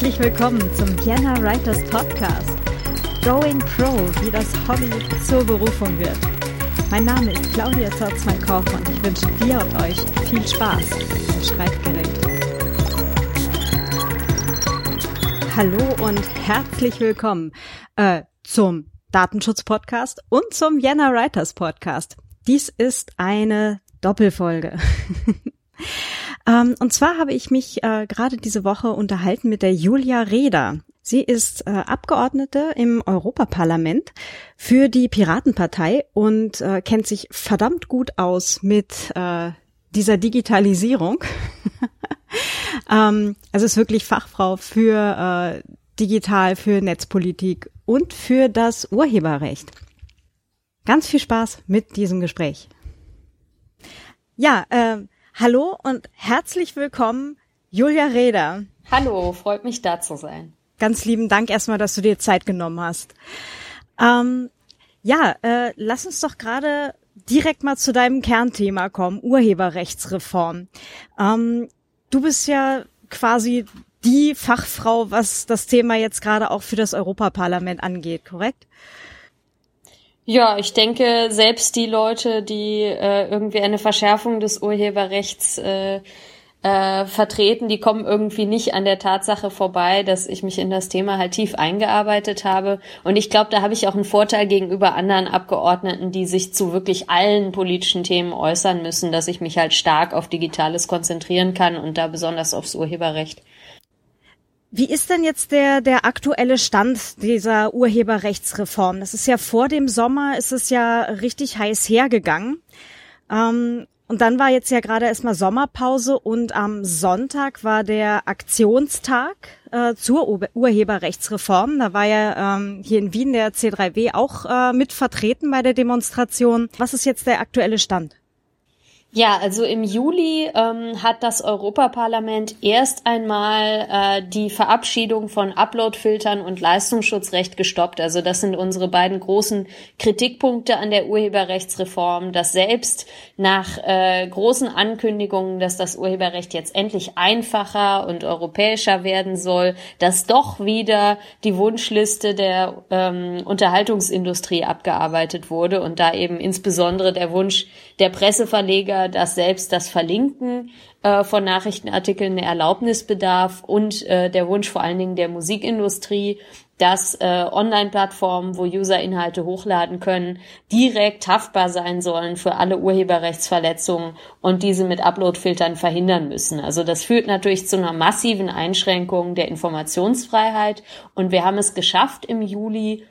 Herzlich willkommen zum Vienna Writers Podcast. Going Pro, wie das Hobby zur Berufung wird. Mein Name ist Claudia Zotzmann-Koch und ich wünsche dir und euch viel Spaß im Schreibgerät. Hallo und herzlich willkommen äh, zum Datenschutz-Podcast und zum Vienna Writers Podcast. Dies ist eine Doppelfolge. ähm, und zwar habe ich mich äh, gerade diese Woche unterhalten mit der Julia Reda. Sie ist äh, Abgeordnete im Europaparlament für die Piratenpartei und äh, kennt sich verdammt gut aus mit äh, dieser Digitalisierung. ähm, also ist wirklich Fachfrau für äh, digital, für Netzpolitik und für das Urheberrecht. Ganz viel Spaß mit diesem Gespräch. Ja, äh, hallo und herzlich willkommen, Julia Reda. Hallo, freut mich da zu sein. Ganz lieben Dank erstmal, dass du dir Zeit genommen hast. Ähm, ja, äh, lass uns doch gerade direkt mal zu deinem Kernthema kommen, Urheberrechtsreform. Ähm, du bist ja quasi die Fachfrau, was das Thema jetzt gerade auch für das Europaparlament angeht, korrekt? Ja, ich denke, selbst die Leute, die äh, irgendwie eine Verschärfung des Urheberrechts äh, äh, vertreten, die kommen irgendwie nicht an der Tatsache vorbei, dass ich mich in das Thema halt tief eingearbeitet habe. Und ich glaube, da habe ich auch einen Vorteil gegenüber anderen Abgeordneten, die sich zu wirklich allen politischen Themen äußern müssen, dass ich mich halt stark auf Digitales konzentrieren kann und da besonders aufs Urheberrecht. Wie ist denn jetzt der, der aktuelle Stand dieser Urheberrechtsreform? Das ist ja vor dem Sommer, ist es ja richtig heiß hergegangen. Ähm, und dann war jetzt ja gerade erstmal Sommerpause und am Sonntag war der Aktionstag äh, zur Ur Urheberrechtsreform. Da war ja ähm, hier in Wien der C3W auch äh, mit vertreten bei der Demonstration. Was ist jetzt der aktuelle Stand? Ja, also im Juli ähm, hat das Europaparlament erst einmal äh, die Verabschiedung von Uploadfiltern und Leistungsschutzrecht gestoppt. Also das sind unsere beiden großen Kritikpunkte an der Urheberrechtsreform, dass selbst nach äh, großen Ankündigungen, dass das Urheberrecht jetzt endlich einfacher und europäischer werden soll, dass doch wieder die Wunschliste der ähm, Unterhaltungsindustrie abgearbeitet wurde und da eben insbesondere der Wunsch der Presseverleger dass selbst das Verlinken äh, von Nachrichtenartikeln eine Erlaubnis bedarf und äh, der Wunsch vor allen Dingen der Musikindustrie, dass äh, Online-Plattformen, wo User Inhalte hochladen können, direkt haftbar sein sollen für alle Urheberrechtsverletzungen und diese mit Uploadfiltern verhindern müssen. Also das führt natürlich zu einer massiven Einschränkung der Informationsfreiheit und wir haben es geschafft im Juli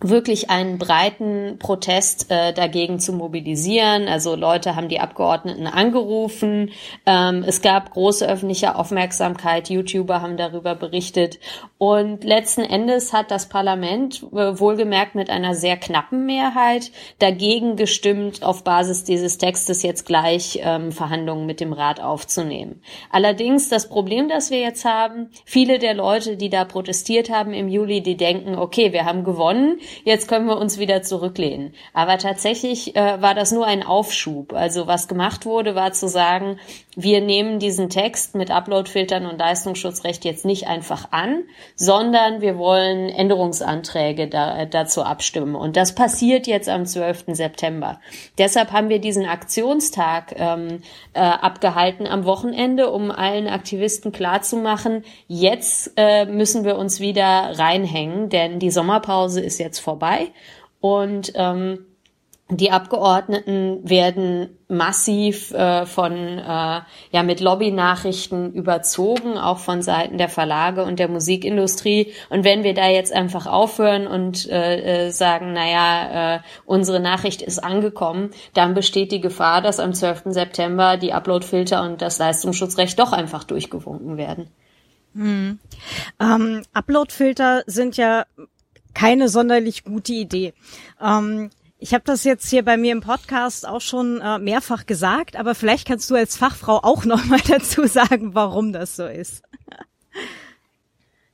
wirklich einen breiten Protest äh, dagegen zu mobilisieren. Also Leute haben die Abgeordneten angerufen. Ähm, es gab große öffentliche Aufmerksamkeit. YouTuber haben darüber berichtet. Und letzten Endes hat das Parlament äh, wohlgemerkt mit einer sehr knappen Mehrheit dagegen gestimmt, auf Basis dieses Textes jetzt gleich ähm, Verhandlungen mit dem Rat aufzunehmen. Allerdings das Problem, das wir jetzt haben, viele der Leute, die da protestiert haben im Juli, die denken, okay, wir haben gewonnen jetzt können wir uns wieder zurücklehnen. Aber tatsächlich äh, war das nur ein Aufschub. Also was gemacht wurde, war zu sagen, wir nehmen diesen Text mit Uploadfiltern und Leistungsschutzrecht jetzt nicht einfach an, sondern wir wollen Änderungsanträge da, äh, dazu abstimmen. Und das passiert jetzt am 12. September. Deshalb haben wir diesen Aktionstag ähm, äh, abgehalten am Wochenende, um allen Aktivisten klarzumachen, jetzt äh, müssen wir uns wieder reinhängen, denn die Sommerpause ist jetzt vorbei. Und ähm, die Abgeordneten werden massiv äh, von äh, ja mit Lobbynachrichten überzogen, auch von Seiten der Verlage und der Musikindustrie. Und wenn wir da jetzt einfach aufhören und äh, äh sagen, naja, äh, unsere Nachricht ist angekommen, dann besteht die Gefahr, dass am 12. September die Uploadfilter und das Leistungsschutzrecht doch einfach durchgewunken werden. Hm. Ähm, Uploadfilter sind ja keine sonderlich gute Idee. Ähm, ich habe das jetzt hier bei mir im Podcast auch schon äh, mehrfach gesagt, aber vielleicht kannst du als Fachfrau auch noch mal dazu sagen, warum das so ist.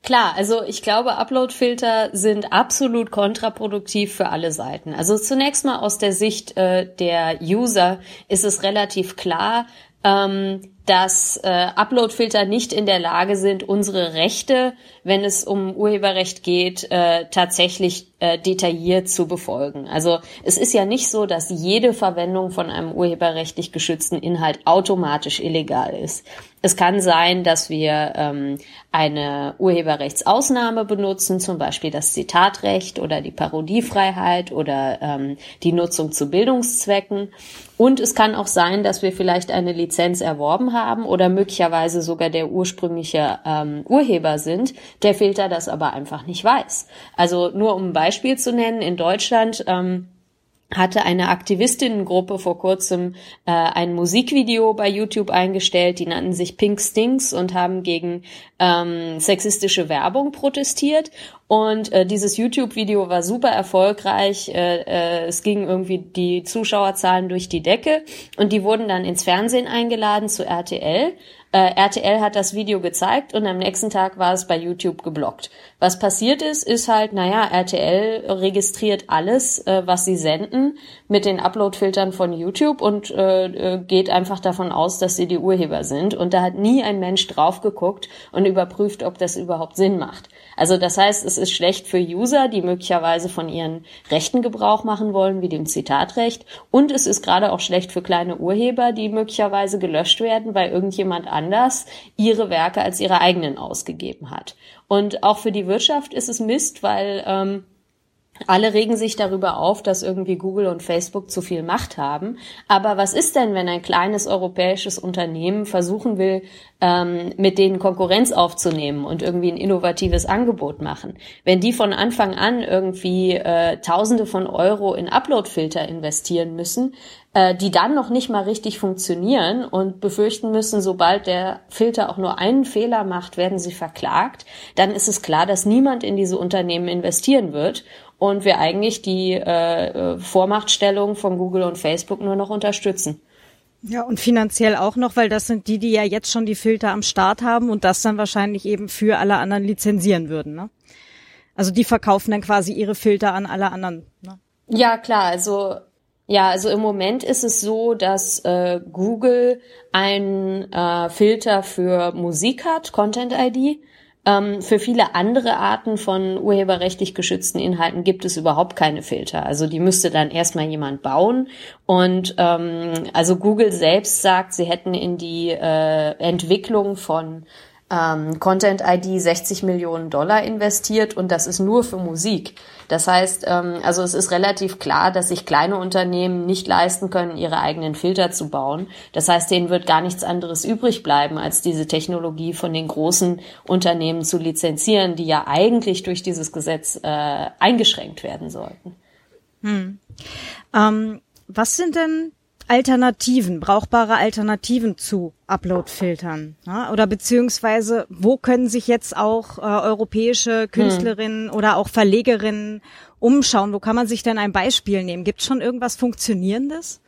Klar, also ich glaube, Uploadfilter sind absolut kontraproduktiv für alle Seiten. Also zunächst mal aus der Sicht äh, der User ist es relativ klar, ähm, dass äh, Uploadfilter nicht in der Lage sind, unsere Rechte, wenn es um Urheberrecht geht, äh, tatsächlich äh, detailliert zu befolgen. Also es ist ja nicht so, dass jede Verwendung von einem urheberrechtlich geschützten Inhalt automatisch illegal ist. Es kann sein, dass wir ähm, eine Urheberrechtsausnahme benutzen, zum Beispiel das Zitatrecht oder die Parodiefreiheit oder ähm, die Nutzung zu Bildungszwecken. Und es kann auch sein, dass wir vielleicht eine Lizenz erworben haben oder möglicherweise sogar der ursprüngliche ähm, Urheber sind, der Filter das aber einfach nicht weiß. Also nur um ein Beispiel zu nennen, in Deutschland ähm, hatte eine Aktivistinnengruppe vor kurzem äh, ein Musikvideo bei YouTube eingestellt, die nannten sich Pink Stinks und haben gegen ähm, sexistische Werbung protestiert. Und äh, dieses YouTube-Video war super erfolgreich. Äh, äh, es ging irgendwie die Zuschauerzahlen durch die Decke und die wurden dann ins Fernsehen eingeladen zu RTL. Äh, RTL hat das Video gezeigt und am nächsten Tag war es bei YouTube geblockt. Was passiert ist, ist halt, naja, RTL registriert alles, äh, was sie senden mit den Upload-Filtern von YouTube und äh, äh, geht einfach davon aus, dass sie die Urheber sind. Und da hat nie ein Mensch drauf geguckt und überprüft, ob das überhaupt Sinn macht. Also das heißt, es ist schlecht für User, die möglicherweise von ihren Rechten Gebrauch machen wollen, wie dem Zitatrecht. Und es ist gerade auch schlecht für kleine Urheber, die möglicherweise gelöscht werden, weil irgendjemand anders ihre Werke als ihre eigenen ausgegeben hat. Und auch für die Wirtschaft ist es Mist, weil ähm, alle regen sich darüber auf, dass irgendwie Google und Facebook zu viel Macht haben. Aber was ist denn, wenn ein kleines europäisches Unternehmen versuchen will, ähm, mit denen Konkurrenz aufzunehmen und irgendwie ein innovatives Angebot machen? Wenn die von Anfang an irgendwie äh, Tausende von Euro in Uploadfilter investieren müssen, äh, die dann noch nicht mal richtig funktionieren und befürchten müssen, sobald der Filter auch nur einen Fehler macht, werden sie verklagt, dann ist es klar, dass niemand in diese Unternehmen investieren wird und wir eigentlich die äh, Vormachtstellung von Google und Facebook nur noch unterstützen. Ja, und finanziell auch noch, weil das sind die, die ja jetzt schon die Filter am Start haben und das dann wahrscheinlich eben für alle anderen lizenzieren würden. Ne? Also die verkaufen dann quasi ihre Filter an alle anderen. Ne? Ja, klar. Also ja, also im Moment ist es so, dass äh, Google einen äh, Filter für Musik hat, Content ID. Ähm, für viele andere Arten von urheberrechtlich geschützten Inhalten gibt es überhaupt keine Filter. Also die müsste dann erstmal jemand bauen. Und ähm, also Google selbst sagt, sie hätten in die äh, Entwicklung von ähm, Content ID 60 Millionen Dollar investiert und das ist nur für Musik. Das heißt, ähm, also es ist relativ klar, dass sich kleine Unternehmen nicht leisten können, ihre eigenen Filter zu bauen. Das heißt, denen wird gar nichts anderes übrig bleiben, als diese Technologie von den großen Unternehmen zu lizenzieren, die ja eigentlich durch dieses Gesetz äh, eingeschränkt werden sollten. Hm. Ähm, was sind denn Alternativen, brauchbare Alternativen zu Upload-Filtern? Ja? Oder beziehungsweise, wo können sich jetzt auch äh, europäische Künstlerinnen hm. oder auch Verlegerinnen umschauen? Wo kann man sich denn ein Beispiel nehmen? Gibt es schon irgendwas Funktionierendes?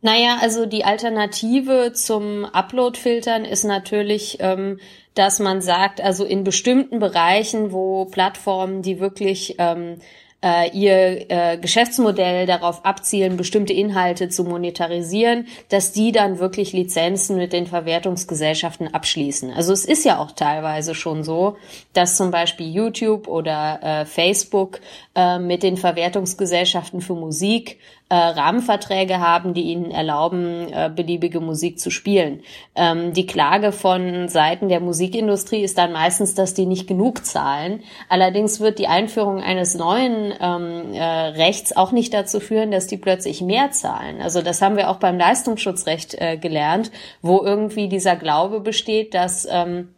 Naja, also die Alternative zum Upload-Filtern ist natürlich, ähm, dass man sagt, also in bestimmten Bereichen, wo Plattformen, die wirklich ähm, äh, ihr äh, Geschäftsmodell darauf abzielen, bestimmte Inhalte zu monetarisieren, dass die dann wirklich Lizenzen mit den Verwertungsgesellschaften abschließen. Also es ist ja auch teilweise schon so, dass zum Beispiel YouTube oder äh, Facebook äh, mit den Verwertungsgesellschaften für Musik äh, Rahmenverträge haben, die ihnen erlauben, äh, beliebige Musik zu spielen. Ähm, die Klage von Seiten der Musikindustrie ist dann meistens, dass die nicht genug zahlen. Allerdings wird die Einführung eines neuen ähm, äh, Rechts auch nicht dazu führen, dass die plötzlich mehr zahlen. Also das haben wir auch beim Leistungsschutzrecht äh, gelernt, wo irgendwie dieser Glaube besteht, dass ähm,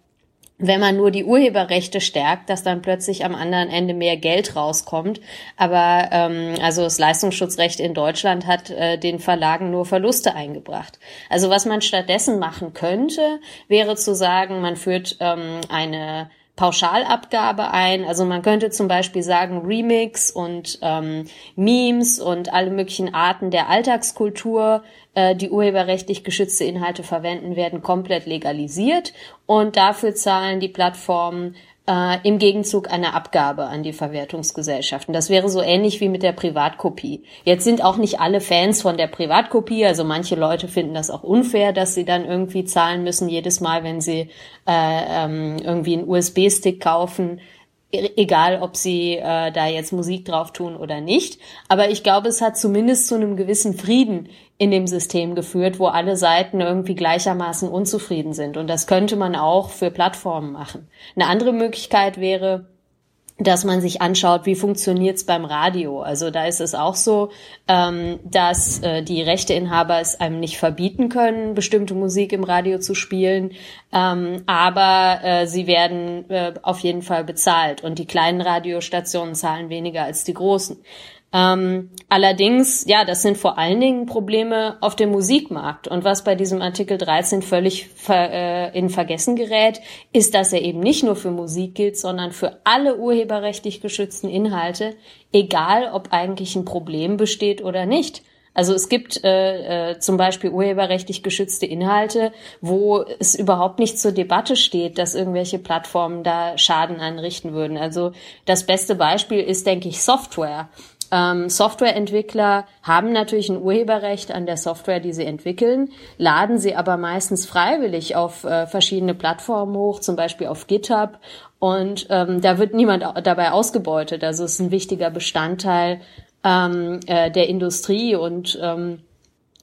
wenn man nur die Urheberrechte stärkt, dass dann plötzlich am anderen Ende mehr Geld rauskommt. Aber ähm, also das Leistungsschutzrecht in Deutschland hat äh, den Verlagen nur Verluste eingebracht. Also was man stattdessen machen könnte, wäre zu sagen, man führt ähm, eine Pauschalabgabe ein. Also man könnte zum Beispiel sagen, Remix und ähm, Memes und alle möglichen Arten der Alltagskultur, äh, die urheberrechtlich geschützte Inhalte verwenden, werden komplett legalisiert und dafür zahlen die Plattformen äh, im Gegenzug eine Abgabe an die Verwertungsgesellschaften. Das wäre so ähnlich wie mit der Privatkopie. Jetzt sind auch nicht alle Fans von der Privatkopie, also manche Leute finden das auch unfair, dass sie dann irgendwie zahlen müssen jedes Mal, wenn sie äh, ähm, irgendwie einen USB-Stick kaufen egal ob sie äh, da jetzt Musik drauf tun oder nicht. Aber ich glaube, es hat zumindest zu einem gewissen Frieden in dem System geführt, wo alle Seiten irgendwie gleichermaßen unzufrieden sind. Und das könnte man auch für Plattformen machen. Eine andere Möglichkeit wäre, dass man sich anschaut, wie funktioniert's beim Radio. Also da ist es auch so, ähm, dass äh, die Rechteinhaber es einem nicht verbieten können, bestimmte Musik im Radio zu spielen, ähm, aber äh, sie werden äh, auf jeden Fall bezahlt und die kleinen Radiostationen zahlen weniger als die großen. Ähm, allerdings, ja, das sind vor allen Dingen Probleme auf dem Musikmarkt. Und was bei diesem Artikel 13 völlig ver, äh, in Vergessen gerät, ist, dass er eben nicht nur für Musik gilt, sondern für alle urheberrechtlich geschützten Inhalte, egal ob eigentlich ein Problem besteht oder nicht. Also es gibt äh, äh, zum Beispiel urheberrechtlich geschützte Inhalte, wo es überhaupt nicht zur Debatte steht, dass irgendwelche Plattformen da Schaden anrichten würden. Also das beste Beispiel ist, denke ich, Software. Ähm, Softwareentwickler haben natürlich ein Urheberrecht an der Software, die sie entwickeln, laden sie aber meistens freiwillig auf äh, verschiedene Plattformen hoch, zum Beispiel auf GitHub. Und ähm, da wird niemand dabei ausgebeutet. Also es ist ein wichtiger Bestandteil ähm, äh, der Industrie und ähm,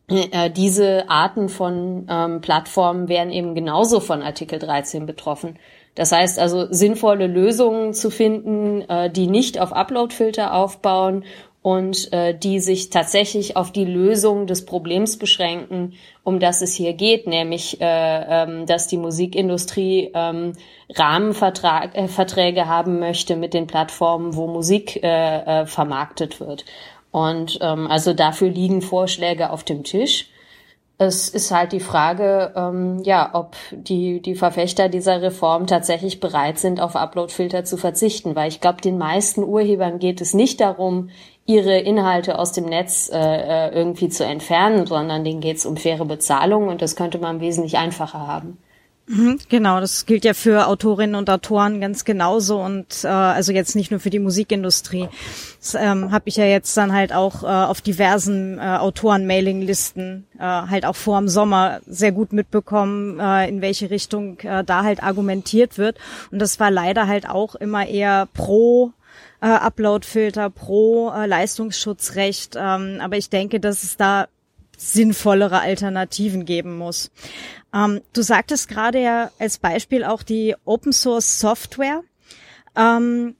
äh, diese Arten von ähm, Plattformen werden eben genauso von Artikel 13 betroffen. Das heißt also, sinnvolle Lösungen zu finden, äh, die nicht auf Uploadfilter aufbauen und äh, die sich tatsächlich auf die Lösung des Problems beschränken, um das es hier geht, nämlich äh, ähm, dass die Musikindustrie ähm, Rahmenverträge äh, haben möchte mit den Plattformen, wo Musik äh, äh, vermarktet wird. Und ähm, also dafür liegen Vorschläge auf dem Tisch. Es ist halt die Frage, ähm, ja, ob die, die Verfechter dieser Reform tatsächlich bereit sind, auf Uploadfilter zu verzichten, weil ich glaube, den meisten Urhebern geht es nicht darum, ihre Inhalte aus dem Netz äh, äh irgendwie zu entfernen, sondern denen geht es um faire Bezahlung und das könnte man wesentlich einfacher haben. Mhm, genau, das gilt ja für Autorinnen und Autoren ganz genauso und äh, also jetzt nicht nur für die Musikindustrie. Das ähm, habe ich ja jetzt dann halt auch äh, auf diversen äh, Autoren-Mailing-Listen äh, halt auch vor dem Sommer sehr gut mitbekommen, äh, in welche Richtung äh, da halt argumentiert wird. Und das war leider halt auch immer eher pro äh, Upload-Filter, pro äh, Leistungsschutzrecht. Ähm, aber ich denke, dass es da sinnvollere Alternativen geben muss. Ähm, du sagtest gerade ja als Beispiel auch die Open Source Software. Ähm,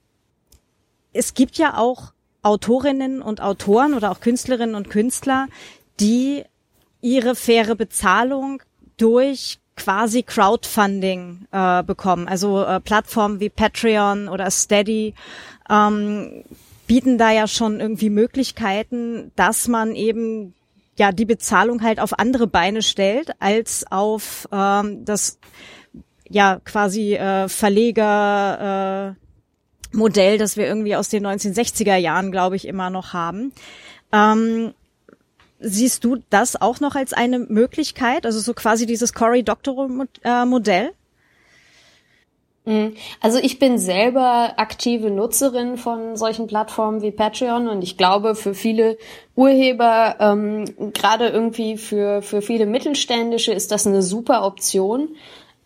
es gibt ja auch Autorinnen und Autoren oder auch Künstlerinnen und Künstler, die ihre faire Bezahlung durch quasi Crowdfunding äh, bekommen. Also äh, Plattformen wie Patreon oder Steady ähm, bieten da ja schon irgendwie Möglichkeiten, dass man eben ja die Bezahlung halt auf andere Beine stellt als auf ähm, das ja quasi äh, Verleger äh, Modell, das wir irgendwie aus den 1960er Jahren, glaube ich, immer noch haben. Ähm, siehst du das auch noch als eine Möglichkeit, also so quasi dieses Cory Doctorow äh, Modell? Mhm. Also ich bin selber aktive Nutzerin von solchen Plattformen wie Patreon und ich glaube, für viele Urheber, ähm, gerade irgendwie für, für viele Mittelständische ist das eine super Option,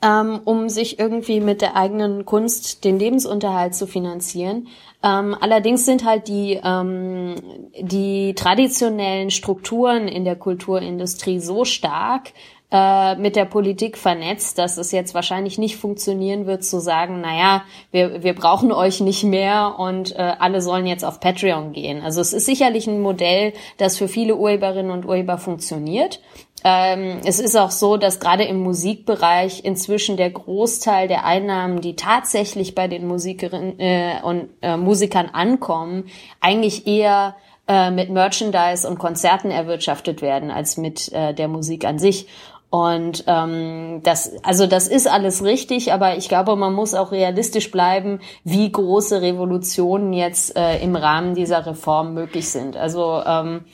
ähm, um sich irgendwie mit der eigenen Kunst den Lebensunterhalt zu finanzieren. Ähm, allerdings sind halt die, ähm, die traditionellen Strukturen in der Kulturindustrie so stark, äh, mit der Politik vernetzt, dass es jetzt wahrscheinlich nicht funktionieren wird zu sagen, naja, wir, wir brauchen euch nicht mehr und äh, alle sollen jetzt auf Patreon gehen. Also es ist sicherlich ein Modell, das für viele Urheberinnen und Urheber funktioniert. Ähm, es ist auch so, dass gerade im Musikbereich inzwischen der Großteil der Einnahmen, die tatsächlich bei den Musikerinnen äh, und äh, Musikern ankommen, eigentlich eher äh, mit Merchandise und Konzerten erwirtschaftet werden als mit äh, der Musik an sich. Und ähm, das, also das ist alles richtig, aber ich glaube, man muss auch realistisch bleiben, wie große Revolutionen jetzt äh, im Rahmen dieser Reform möglich sind. Also ähm,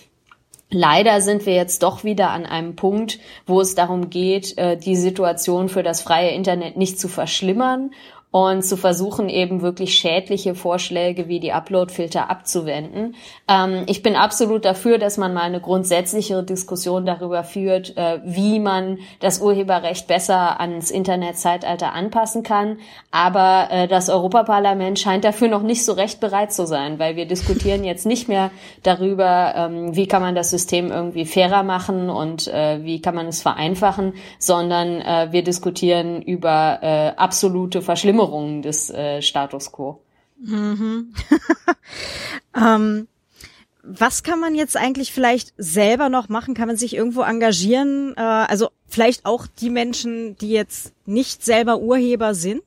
Leider sind wir jetzt doch wieder an einem Punkt, wo es darum geht, äh, die Situation für das freie Internet nicht zu verschlimmern und zu versuchen, eben wirklich schädliche Vorschläge wie die Uploadfilter abzuwenden. Ähm, ich bin absolut dafür, dass man mal eine grundsätzlichere Diskussion darüber führt, äh, wie man das Urheberrecht besser ans Internetzeitalter anpassen kann. Aber äh, das Europaparlament scheint dafür noch nicht so recht bereit zu sein, weil wir diskutieren jetzt nicht mehr darüber, ähm, wie kann man das System irgendwie fairer machen und äh, wie kann man es vereinfachen, sondern äh, wir diskutieren über äh, absolute Verschlimmerungen Veränderungen des äh, Status quo. Mhm. ähm, was kann man jetzt eigentlich vielleicht selber noch machen? Kann man sich irgendwo engagieren? Äh, also vielleicht auch die Menschen, die jetzt nicht selber Urheber sind?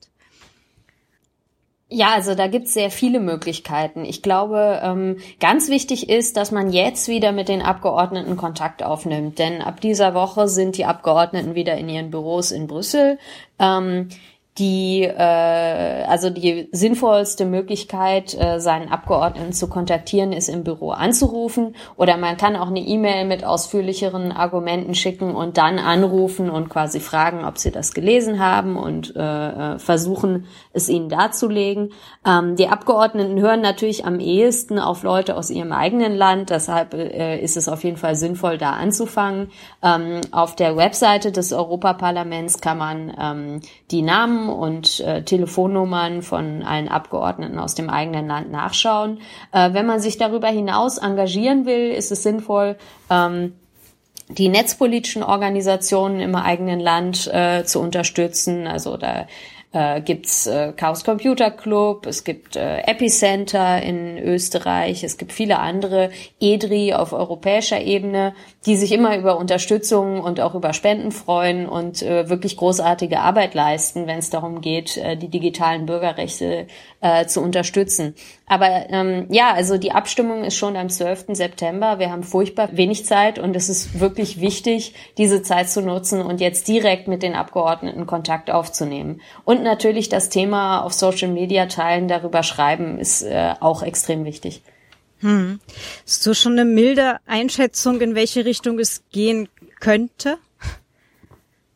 Ja, also da gibt's sehr viele Möglichkeiten. Ich glaube, ähm, ganz wichtig ist, dass man jetzt wieder mit den Abgeordneten Kontakt aufnimmt. Denn ab dieser Woche sind die Abgeordneten wieder in ihren Büros in Brüssel. Die äh, also die sinnvollste Möglichkeit, äh, seinen Abgeordneten zu kontaktieren, ist im Büro anzurufen oder man kann auch eine E-Mail mit ausführlicheren Argumenten schicken und dann anrufen und quasi fragen, ob sie das gelesen haben und äh, äh versuchen, es ihnen darzulegen. Ähm, die Abgeordneten hören natürlich am ehesten auf Leute aus ihrem eigenen Land, deshalb äh, ist es auf jeden Fall sinnvoll, da anzufangen. Ähm, auf der Webseite des Europaparlaments kann man ähm, die Namen und äh, Telefonnummern von allen Abgeordneten aus dem eigenen Land nachschauen. Äh, wenn man sich darüber hinaus engagieren will, ist es sinnvoll, ähm, die netzpolitischen Organisationen im eigenen Land äh, zu unterstützen. Also da äh, gibt's äh, Chaos Computer Club, es gibt äh, Epicenter in Österreich, es gibt viele andere EDRI auf europäischer Ebene, die sich immer über Unterstützung und auch über Spenden freuen und äh, wirklich großartige Arbeit leisten, wenn es darum geht, äh, die digitalen Bürgerrechte äh, zu unterstützen. Aber ähm, ja, also die Abstimmung ist schon am 12. September. Wir haben furchtbar wenig Zeit und es ist wirklich wichtig, diese Zeit zu nutzen und jetzt direkt mit den Abgeordneten Kontakt aufzunehmen. Und natürlich das Thema auf Social Media teilen, darüber schreiben, ist äh, auch extrem wichtig. Hm. Ist so schon eine milde Einschätzung, in welche Richtung es gehen könnte?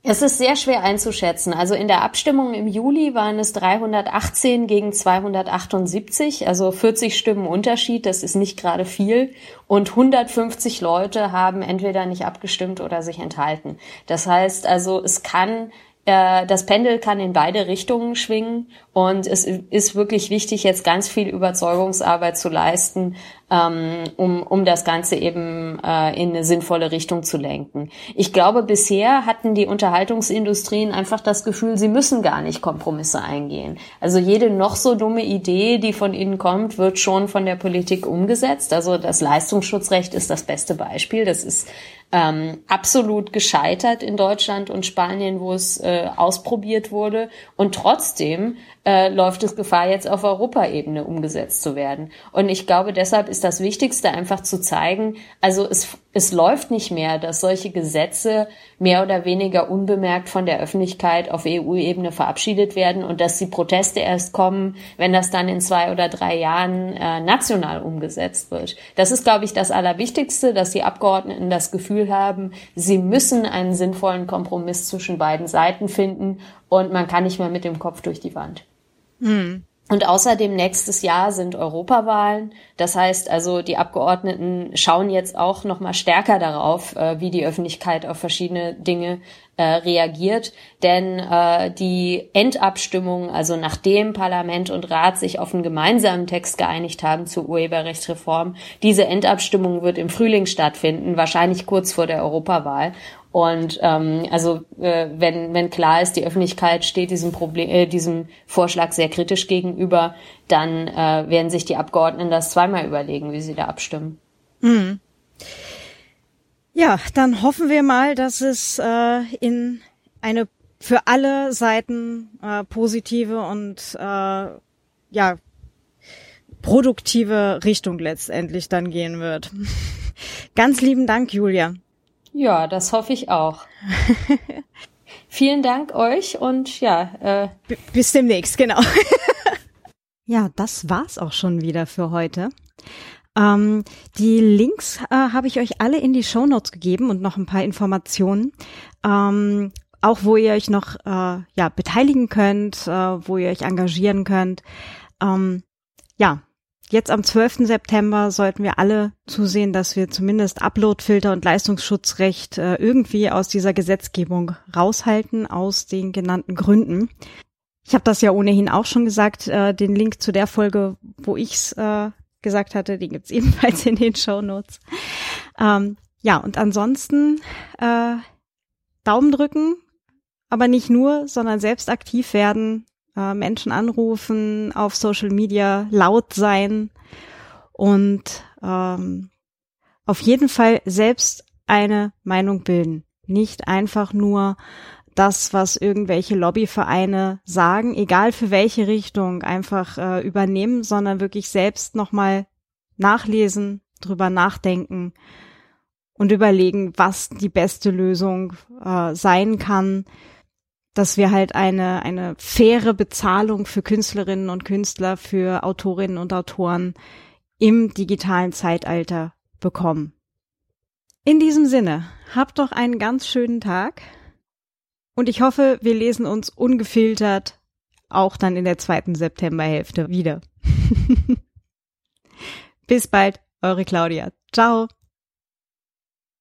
Es ist sehr schwer einzuschätzen. Also in der Abstimmung im Juli waren es 318 gegen 278, also 40 Stimmen Unterschied. Das ist nicht gerade viel. Und 150 Leute haben entweder nicht abgestimmt oder sich enthalten. Das heißt also, es kann das Pendel kann in beide Richtungen schwingen und es ist wirklich wichtig, jetzt ganz viel Überzeugungsarbeit zu leisten, ähm, um, um das Ganze eben äh, in eine sinnvolle Richtung zu lenken. Ich glaube, bisher hatten die Unterhaltungsindustrien einfach das Gefühl, sie müssen gar nicht Kompromisse eingehen. Also jede noch so dumme Idee, die von ihnen kommt, wird schon von der Politik umgesetzt. Also das Leistungsschutzrecht ist das beste Beispiel. Das ist ähm, absolut gescheitert in Deutschland und Spanien, wo es äh, ausprobiert wurde. Und trotzdem äh, läuft es Gefahr, jetzt auf Europaebene umgesetzt zu werden. Und ich glaube, deshalb ist das Wichtigste einfach zu zeigen, also es, es läuft nicht mehr, dass solche Gesetze mehr oder weniger unbemerkt von der Öffentlichkeit auf EU-Ebene verabschiedet werden und dass die Proteste erst kommen, wenn das dann in zwei oder drei Jahren äh, national umgesetzt wird. Das ist, glaube ich, das Allerwichtigste, dass die Abgeordneten das Gefühl haben, sie müssen einen sinnvollen Kompromiss zwischen beiden Seiten finden und man kann nicht mehr mit dem Kopf durch die Wand. Mhm. Und außerdem nächstes Jahr sind Europawahlen. Das heißt also, die Abgeordneten schauen jetzt auch noch mal stärker darauf, äh, wie die Öffentlichkeit auf verschiedene Dinge äh, reagiert. Denn äh, die Endabstimmung, also nachdem Parlament und Rat sich auf einen gemeinsamen Text geeinigt haben zur Urheberrechtsreform, diese Endabstimmung wird im Frühling stattfinden, wahrscheinlich kurz vor der Europawahl. Und ähm, also äh, wenn, wenn klar ist, die Öffentlichkeit steht diesem Problem, äh, diesem Vorschlag sehr kritisch gegenüber, dann äh, werden sich die Abgeordneten das zweimal überlegen, wie sie da abstimmen. Mhm. Ja, dann hoffen wir mal, dass es äh, in eine für alle Seiten äh, positive und äh, ja produktive Richtung letztendlich dann gehen wird. Ganz lieben Dank, Julia. Ja, das hoffe ich auch. Vielen Dank euch und ja. Äh Bis demnächst, genau. ja, das war's auch schon wieder für heute. Ähm, die Links äh, habe ich euch alle in die Show Notes gegeben und noch ein paar Informationen. Ähm, auch wo ihr euch noch äh, ja beteiligen könnt, äh, wo ihr euch engagieren könnt. Ähm, ja, jetzt am 12. September sollten wir alle zusehen, dass wir zumindest Uploadfilter und Leistungsschutzrecht äh, irgendwie aus dieser Gesetzgebung raushalten, aus den genannten Gründen. Ich habe das ja ohnehin auch schon gesagt, äh, den Link zu der Folge, wo ich's äh, gesagt hatte, den gibt's ebenfalls in den Show Notes. Ähm, ja, und ansonsten äh, Daumen drücken, aber nicht nur, sondern selbst aktiv werden, äh, Menschen anrufen, auf Social Media laut sein und ähm, auf jeden Fall selbst eine Meinung bilden. Nicht einfach nur das, was irgendwelche Lobbyvereine sagen, egal für welche Richtung, einfach äh, übernehmen, sondern wirklich selbst nochmal nachlesen, drüber nachdenken und überlegen, was die beste Lösung äh, sein kann, dass wir halt eine, eine faire Bezahlung für Künstlerinnen und Künstler, für Autorinnen und Autoren im digitalen Zeitalter bekommen. In diesem Sinne, habt doch einen ganz schönen Tag und ich hoffe, wir lesen uns ungefiltert auch dann in der zweiten Septemberhälfte wieder. Bis bald, eure Claudia. Ciao.